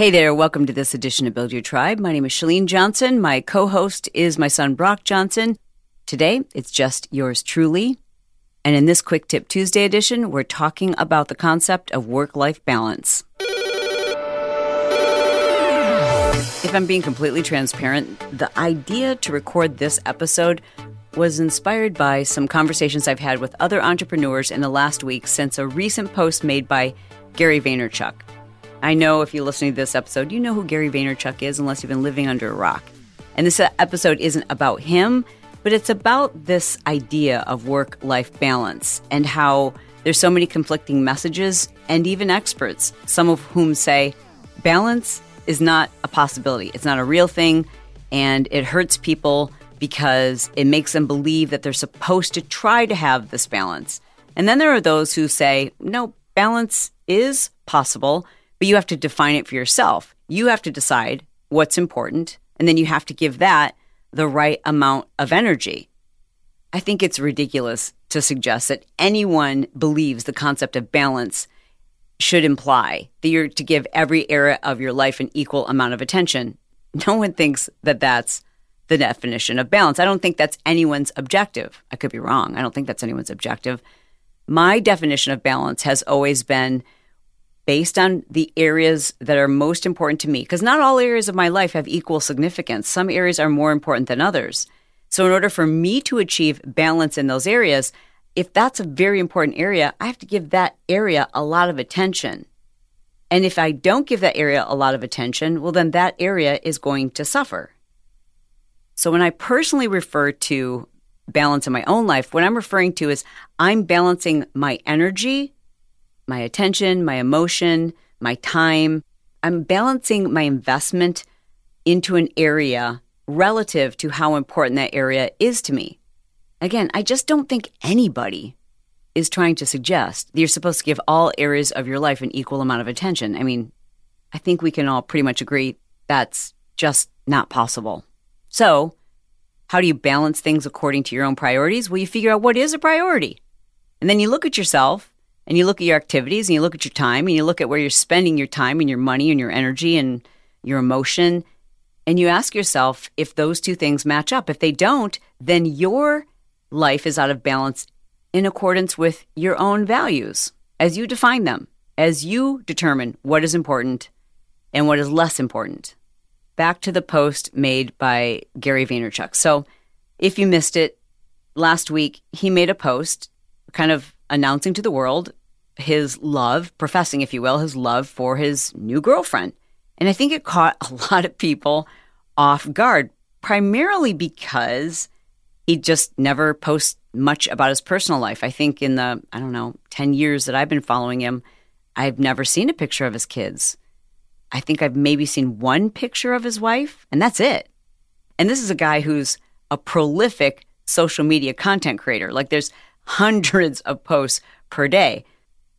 Hey there, welcome to this edition of Build Your Tribe. My name is Chalene Johnson. My co host is my son Brock Johnson. Today, it's just yours truly. And in this Quick Tip Tuesday edition, we're talking about the concept of work life balance. If I'm being completely transparent, the idea to record this episode was inspired by some conversations I've had with other entrepreneurs in the last week since a recent post made by Gary Vaynerchuk. I know if you're listening to this episode, you know who Gary Vaynerchuk is unless you've been living under a rock. And this episode isn't about him, but it's about this idea of work life balance and how there's so many conflicting messages and even experts, some of whom say balance is not a possibility. It's not a real thing and it hurts people because it makes them believe that they're supposed to try to have this balance. And then there are those who say, no, balance is possible but you have to define it for yourself. You have to decide what's important, and then you have to give that the right amount of energy. I think it's ridiculous to suggest that anyone believes the concept of balance should imply that you're to give every area of your life an equal amount of attention. No one thinks that that's the definition of balance. I don't think that's anyone's objective. I could be wrong. I don't think that's anyone's objective. My definition of balance has always been based on the areas that are most important to me. Because not all areas of my life have equal significance. Some areas are more important than others. So, in order for me to achieve balance in those areas, if that's a very important area, I have to give that area a lot of attention. And if I don't give that area a lot of attention, well, then that area is going to suffer. So, when I personally refer to balance in my own life, what I'm referring to is I'm balancing my energy my attention, my emotion, my time. I'm balancing my investment into an area relative to how important that area is to me. Again, I just don't think anybody is trying to suggest that you're supposed to give all areas of your life an equal amount of attention. I mean, I think we can all pretty much agree that's just not possible. So, how do you balance things according to your own priorities? Well, you figure out what is a priority. And then you look at yourself and you look at your activities and you look at your time and you look at where you're spending your time and your money and your energy and your emotion and you ask yourself if those two things match up. If they don't, then your life is out of balance in accordance with your own values as you define them, as you determine what is important and what is less important. Back to the post made by Gary Vaynerchuk. So, if you missed it, last week he made a post kind of announcing to the world his love, professing, if you will, his love for his new girlfriend. And I think it caught a lot of people off guard, primarily because he just never posts much about his personal life. I think in the, I don't know, 10 years that I've been following him, I've never seen a picture of his kids. I think I've maybe seen one picture of his wife, and that's it. And this is a guy who's a prolific social media content creator. Like there's hundreds of posts per day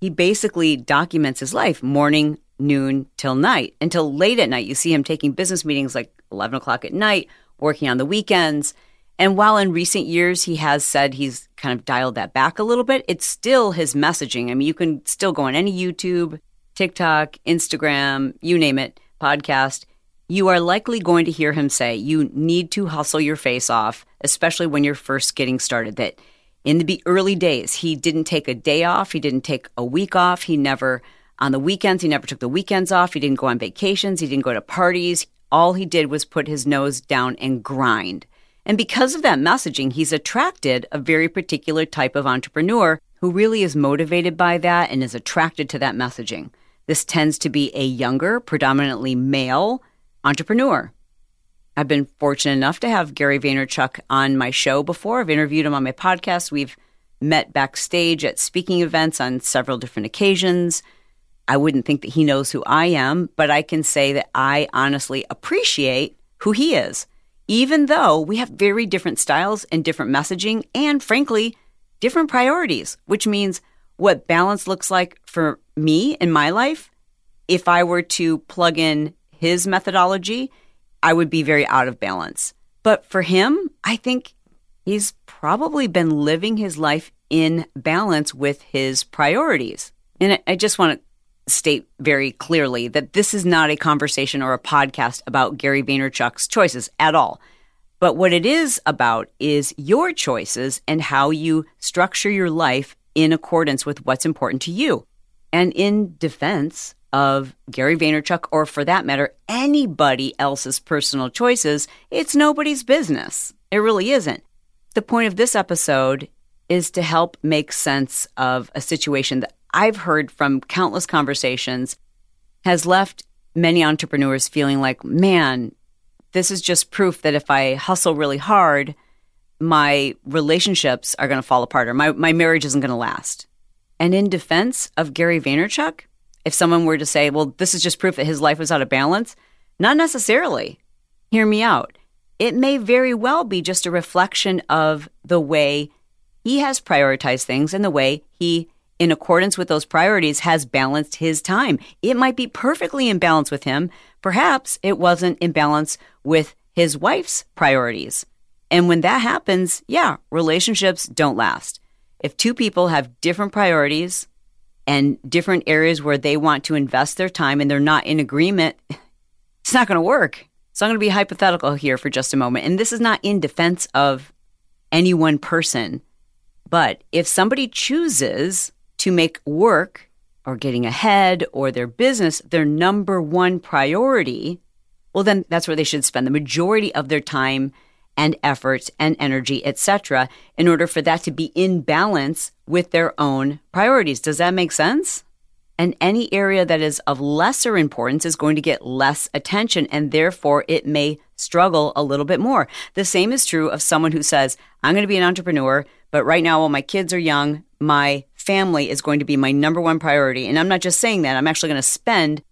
he basically documents his life morning, noon till night until late at night. You see him taking business meetings like 11 o'clock at night, working on the weekends. And while in recent years he has said he's kind of dialed that back a little bit, it's still his messaging. I mean, you can still go on any YouTube, TikTok, Instagram, you name it, podcast. You are likely going to hear him say you need to hustle your face off, especially when you're first getting started. That in the early days, he didn't take a day off. He didn't take a week off. He never, on the weekends, he never took the weekends off. He didn't go on vacations. He didn't go to parties. All he did was put his nose down and grind. And because of that messaging, he's attracted a very particular type of entrepreneur who really is motivated by that and is attracted to that messaging. This tends to be a younger, predominantly male entrepreneur. I've been fortunate enough to have Gary Vaynerchuk on my show before. I've interviewed him on my podcast. We've met backstage at speaking events on several different occasions. I wouldn't think that he knows who I am, but I can say that I honestly appreciate who he is, even though we have very different styles and different messaging and, frankly, different priorities, which means what balance looks like for me in my life. If I were to plug in his methodology, I would be very out of balance. But for him, I think he's probably been living his life in balance with his priorities. And I just want to state very clearly that this is not a conversation or a podcast about Gary Vaynerchuk's choices at all. But what it is about is your choices and how you structure your life in accordance with what's important to you. And in defense of Gary Vaynerchuk, or for that matter, anybody else's personal choices, it's nobody's business. It really isn't. The point of this episode is to help make sense of a situation that I've heard from countless conversations has left many entrepreneurs feeling like, man, this is just proof that if I hustle really hard, my relationships are going to fall apart or my, my marriage isn't going to last. And in defense of Gary Vaynerchuk, if someone were to say, well, this is just proof that his life was out of balance, not necessarily. Hear me out. It may very well be just a reflection of the way he has prioritized things and the way he in accordance with those priorities, has balanced his time. It might be perfectly in balance with him. Perhaps it wasn't in balance with his wife's priorities. And when that happens, yeah, relationships don't last. If two people have different priorities and different areas where they want to invest their time and they're not in agreement, it's not going to work. So I'm going to be hypothetical here for just a moment. And this is not in defense of any one person. But if somebody chooses to make work or getting ahead or their business their number one priority, well, then that's where they should spend the majority of their time and efforts and energy, etc., in order for that to be in balance with their own priorities. Does that make sense? And any area that is of lesser importance is going to get less attention, and therefore it may struggle a little bit more. The same is true of someone who says, I'm going to be an entrepreneur, but right now, while my kids are young, my family is going to be my number one priority. And I'm not just saying that, I'm actually going to spend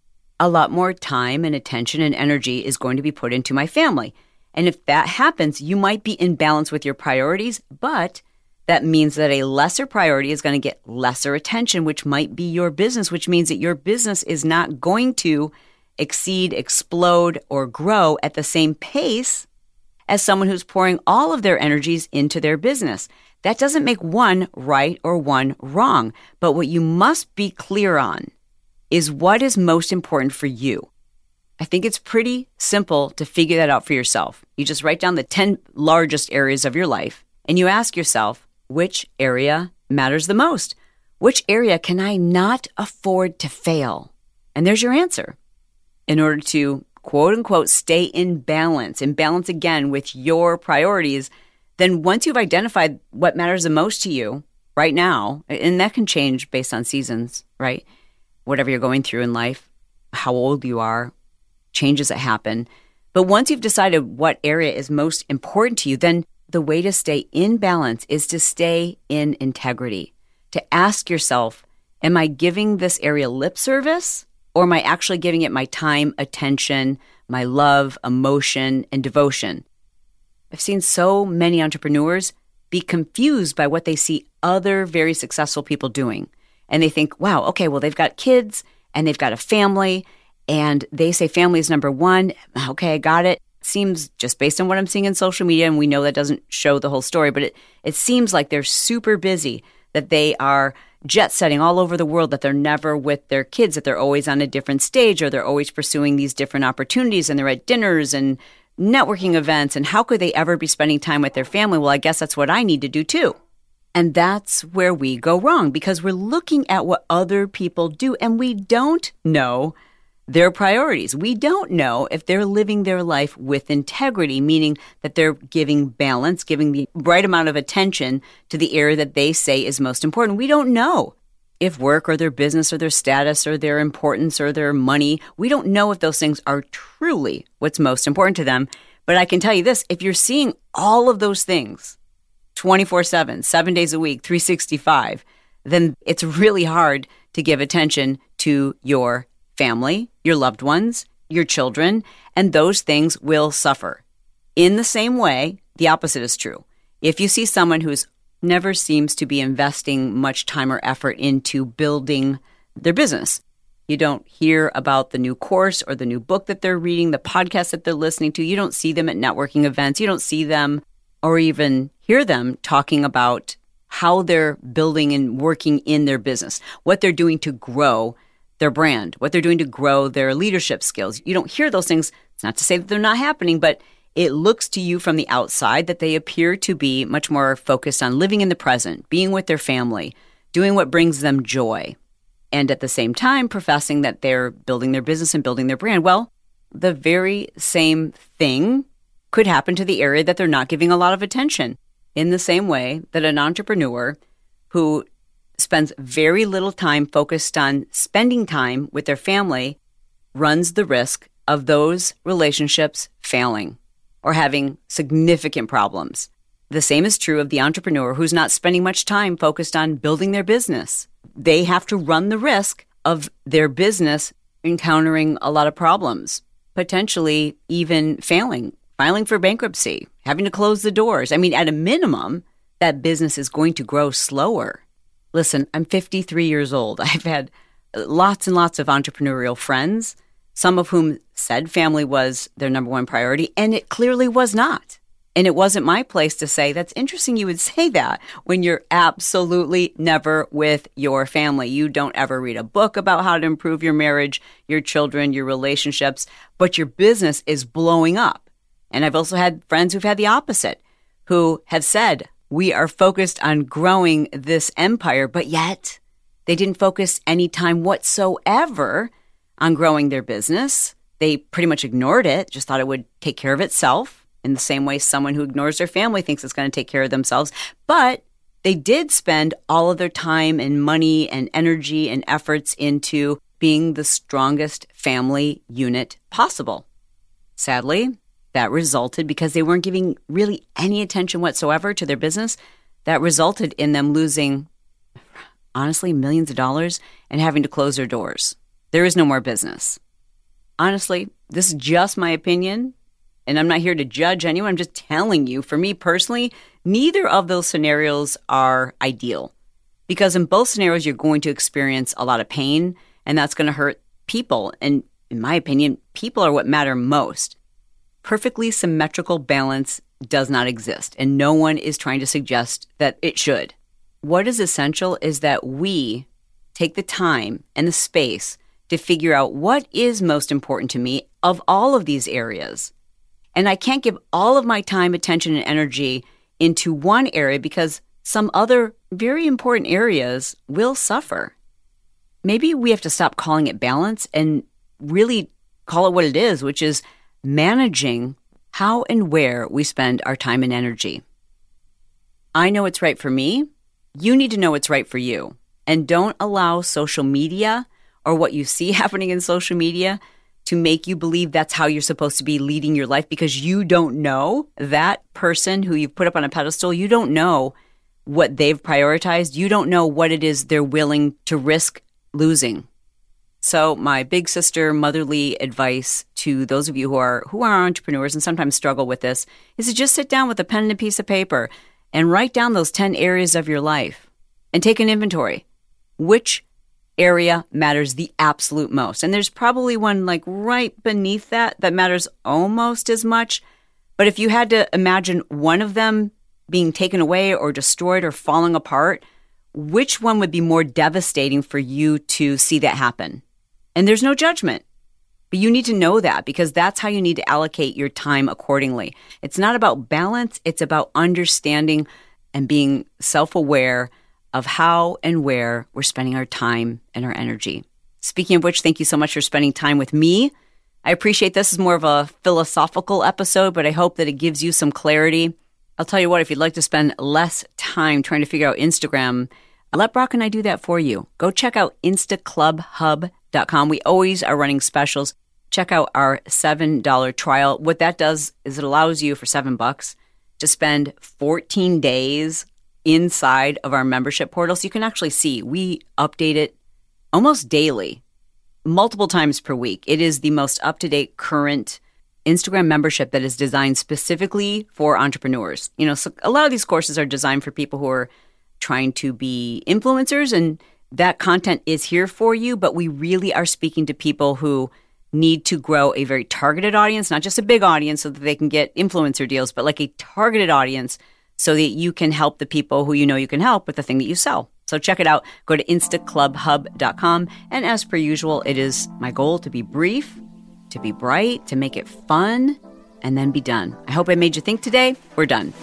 a lot more time and attention and energy is going to be put into my family. And if that happens, you might be in balance with your priorities, but that means that a lesser priority is going to get lesser attention, which might be your business, which means that your business is not going to exceed, explode, or grow at the same pace as someone who's pouring all of their energies into their business. That doesn't make one right or one wrong. But what you must be clear on is what is most important for you. I think it's pretty simple to figure that out for yourself. You just write down the 10 largest areas of your life and you ask yourself, which area matters the most? Which area can I not afford to fail? And there's your answer. In order to quote unquote stay in balance, in balance again with your priorities, then once you've identified what matters the most to you right now, and that can change based on seasons, right? Whatever you're going through in life, how old you are, changes that happen. But once you've decided what area is most important to you, then the way to stay in balance is to stay in integrity, to ask yourself, am I giving this area lip service or am I actually giving it my time, attention, my love, emotion, and devotion? I've seen so many entrepreneurs be confused by what they see other very successful people doing. And they think, wow, okay, well, they've got kids and they've got a family, and they say family is number one. Okay, I got it. Seems just based on what I'm seeing in social media, and we know that doesn't show the whole story, but it, it seems like they're super busy, that they are jet setting all over the world, that they're never with their kids, that they're always on a different stage, or they're always pursuing these different opportunities, and they're at dinners and networking events and how could they ever be spending time with their family? Well, I guess that's what I need to do too. And that's where we go wrong because we're looking at what other people do and we don't know their priorities. We don't know if they're living their life with integrity, meaning that they're giving balance, giving the right amount of attention to the area that they say is most important. We don't know if work or their business or their status or their importance or their money, we don't know if those things are truly what's most important to them. But I can tell you this if you're seeing all of those things 24 7, seven days a week, 365, then it's really hard to give attention to your family, your loved ones, your children, and those things will suffer. In the same way, the opposite is true. If you see someone who's never seems to be investing much time or effort into building their business, you don't hear about the new course or the new book that they're reading, the podcast that they're listening to. You don't see them at networking events. You don't see them or even hear them talking about how they're building and working in their business, what they're doing to grow their brand, what they're doing to grow their leadership skills. You don't hear those things. It's not to say that they're not happening, but it looks to you from the outside that they appear to be much more focused on living in the present, being with their family, doing what brings them joy, and at the same time professing that they're building their business and building their brand. Well, the very same thing could happen to the area that they're not giving a lot of attention. In the same way that an entrepreneur who spends very little time focused on spending time with their family runs the risk of those relationships failing or having significant problems. The same is true of the entrepreneur who's not spending much time focused on building their business. They have to run the risk of their business encountering a lot of problems, potentially even failing, filing for bankruptcy, having to close the doors. I mean, at a minimum, that business is going to grow slower. Listen, I'm 53 years old. I've had lots and lots of entrepreneurial friends, some of whom said family was their number one priority, and it clearly was not. And it wasn't my place to say, that's interesting you would say that when you're absolutely never with your family. You don't ever read a book about how to improve your marriage, your children, your relationships, but your business is blowing up. And I've also had friends who've had the opposite, who have said, we are focused on growing this empire, but yet they didn't focus any time whatsoever on growing their business. They pretty much ignored it, just thought it would take care of itself in the same way someone who ignores their family thinks it's going to take care of themselves. But they did spend all of their time and money and energy and efforts into being the strongest family unit possible. Sadly, that resulted because they weren't giving really any attention whatsoever to their business. That resulted in them losing, honestly, millions of dollars and having to close their doors. There is no more business. Honestly, this is just my opinion. And I'm not here to judge anyone. I'm just telling you, for me personally, neither of those scenarios are ideal. Because in both scenarios, you're going to experience a lot of pain, and that's going to hurt people. And in my opinion, people are what matter most. Perfectly symmetrical balance does not exist, and no one is trying to suggest that it should. What is essential is that we take the time and the space to figure out what is most important to me of all of these areas and I can't give all of my time, attention, and energy into one area because some other very important areas will suffer. Maybe we have to stop calling it balance and really call it what it is, which is managing how and where we spend our time and energy. I know what's right for me. You need to know what's right for you. And don't allow social media or what you see happening in social media to make you believe that's how you're supposed to be leading your life because you don't know that person who you've put up on a pedestal. You don't know what they've prioritized. You don't know what it is they're willing to risk losing. So my big sister motherly advice to those of you who are who are entrepreneurs and sometimes struggle with this is to just sit down with a pen and a piece of paper and write down those 10 areas of your life and take an inventory. Which area matters the absolute most. And there's probably one like right beneath that that matters almost as much. But if you had to imagine one of them being taken away or destroyed or falling apart, which one would be more devastating for you to see that happen? And there's no judgment. But you need to know that because that's how you need to allocate your time accordingly. It's not about balance, it's about understanding and being self aware of how and where we're spending our time and our energy. Speaking of which, thank you so much for spending time with me. I appreciate this is more of a philosophical episode, but I hope that it gives you some clarity. I'll tell you what, if you'd like to spend less time trying to figure out Instagram, let Brock and I do that for you. Go check out instaclubhub.com. We always are running specials. Check out our $7 trial. What that does is it allows you for 7 bucks to spend 14 days inside of our membership portal. So you can actually see we update it almost daily, multiple times per week. It is the most up to date, current Instagram membership that is designed specifically for entrepreneurs. You know, so a lot of these courses are designed for people who are trying to be influencers, and that content is here for you. But we really are speaking to people who need to grow a very targeted audience, not just a big audience so that they can get influencer deals, but like a targeted audience so that you can help the people who you know you can help with the thing that you sell. So check it out. Go to instaclubhub.com. And as per usual, it is my goal to be brief, to be bright, to make it fun, and then be done. I hope I made you think today. We're done.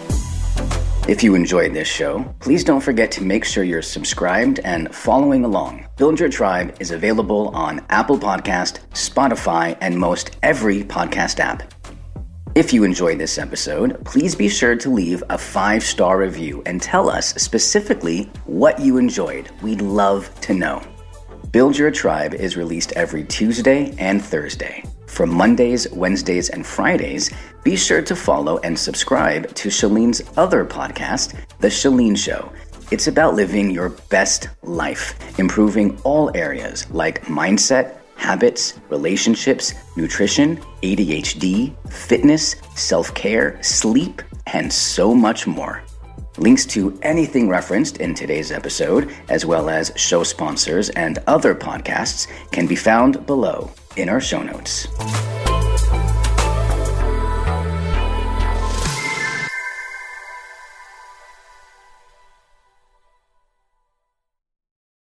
If you enjoyed this show, please don't forget to make sure you're subscribed and following along. Build Your Tribe is available on Apple Podcast, Spotify, and most every podcast app. If you enjoyed this episode, please be sure to leave a five star review and tell us specifically what you enjoyed. We'd love to know. Build Your Tribe is released every Tuesday and Thursday. For Mondays, Wednesdays, and Fridays, be sure to follow and subscribe to Chalene's other podcast, The Shalene Show. It's about living your best life, improving all areas like mindset, habits, relationships, nutrition, ADHD, fitness, self care, sleep, and so much more. Links to anything referenced in today's episode, as well as show sponsors and other podcasts, can be found below in our show notes.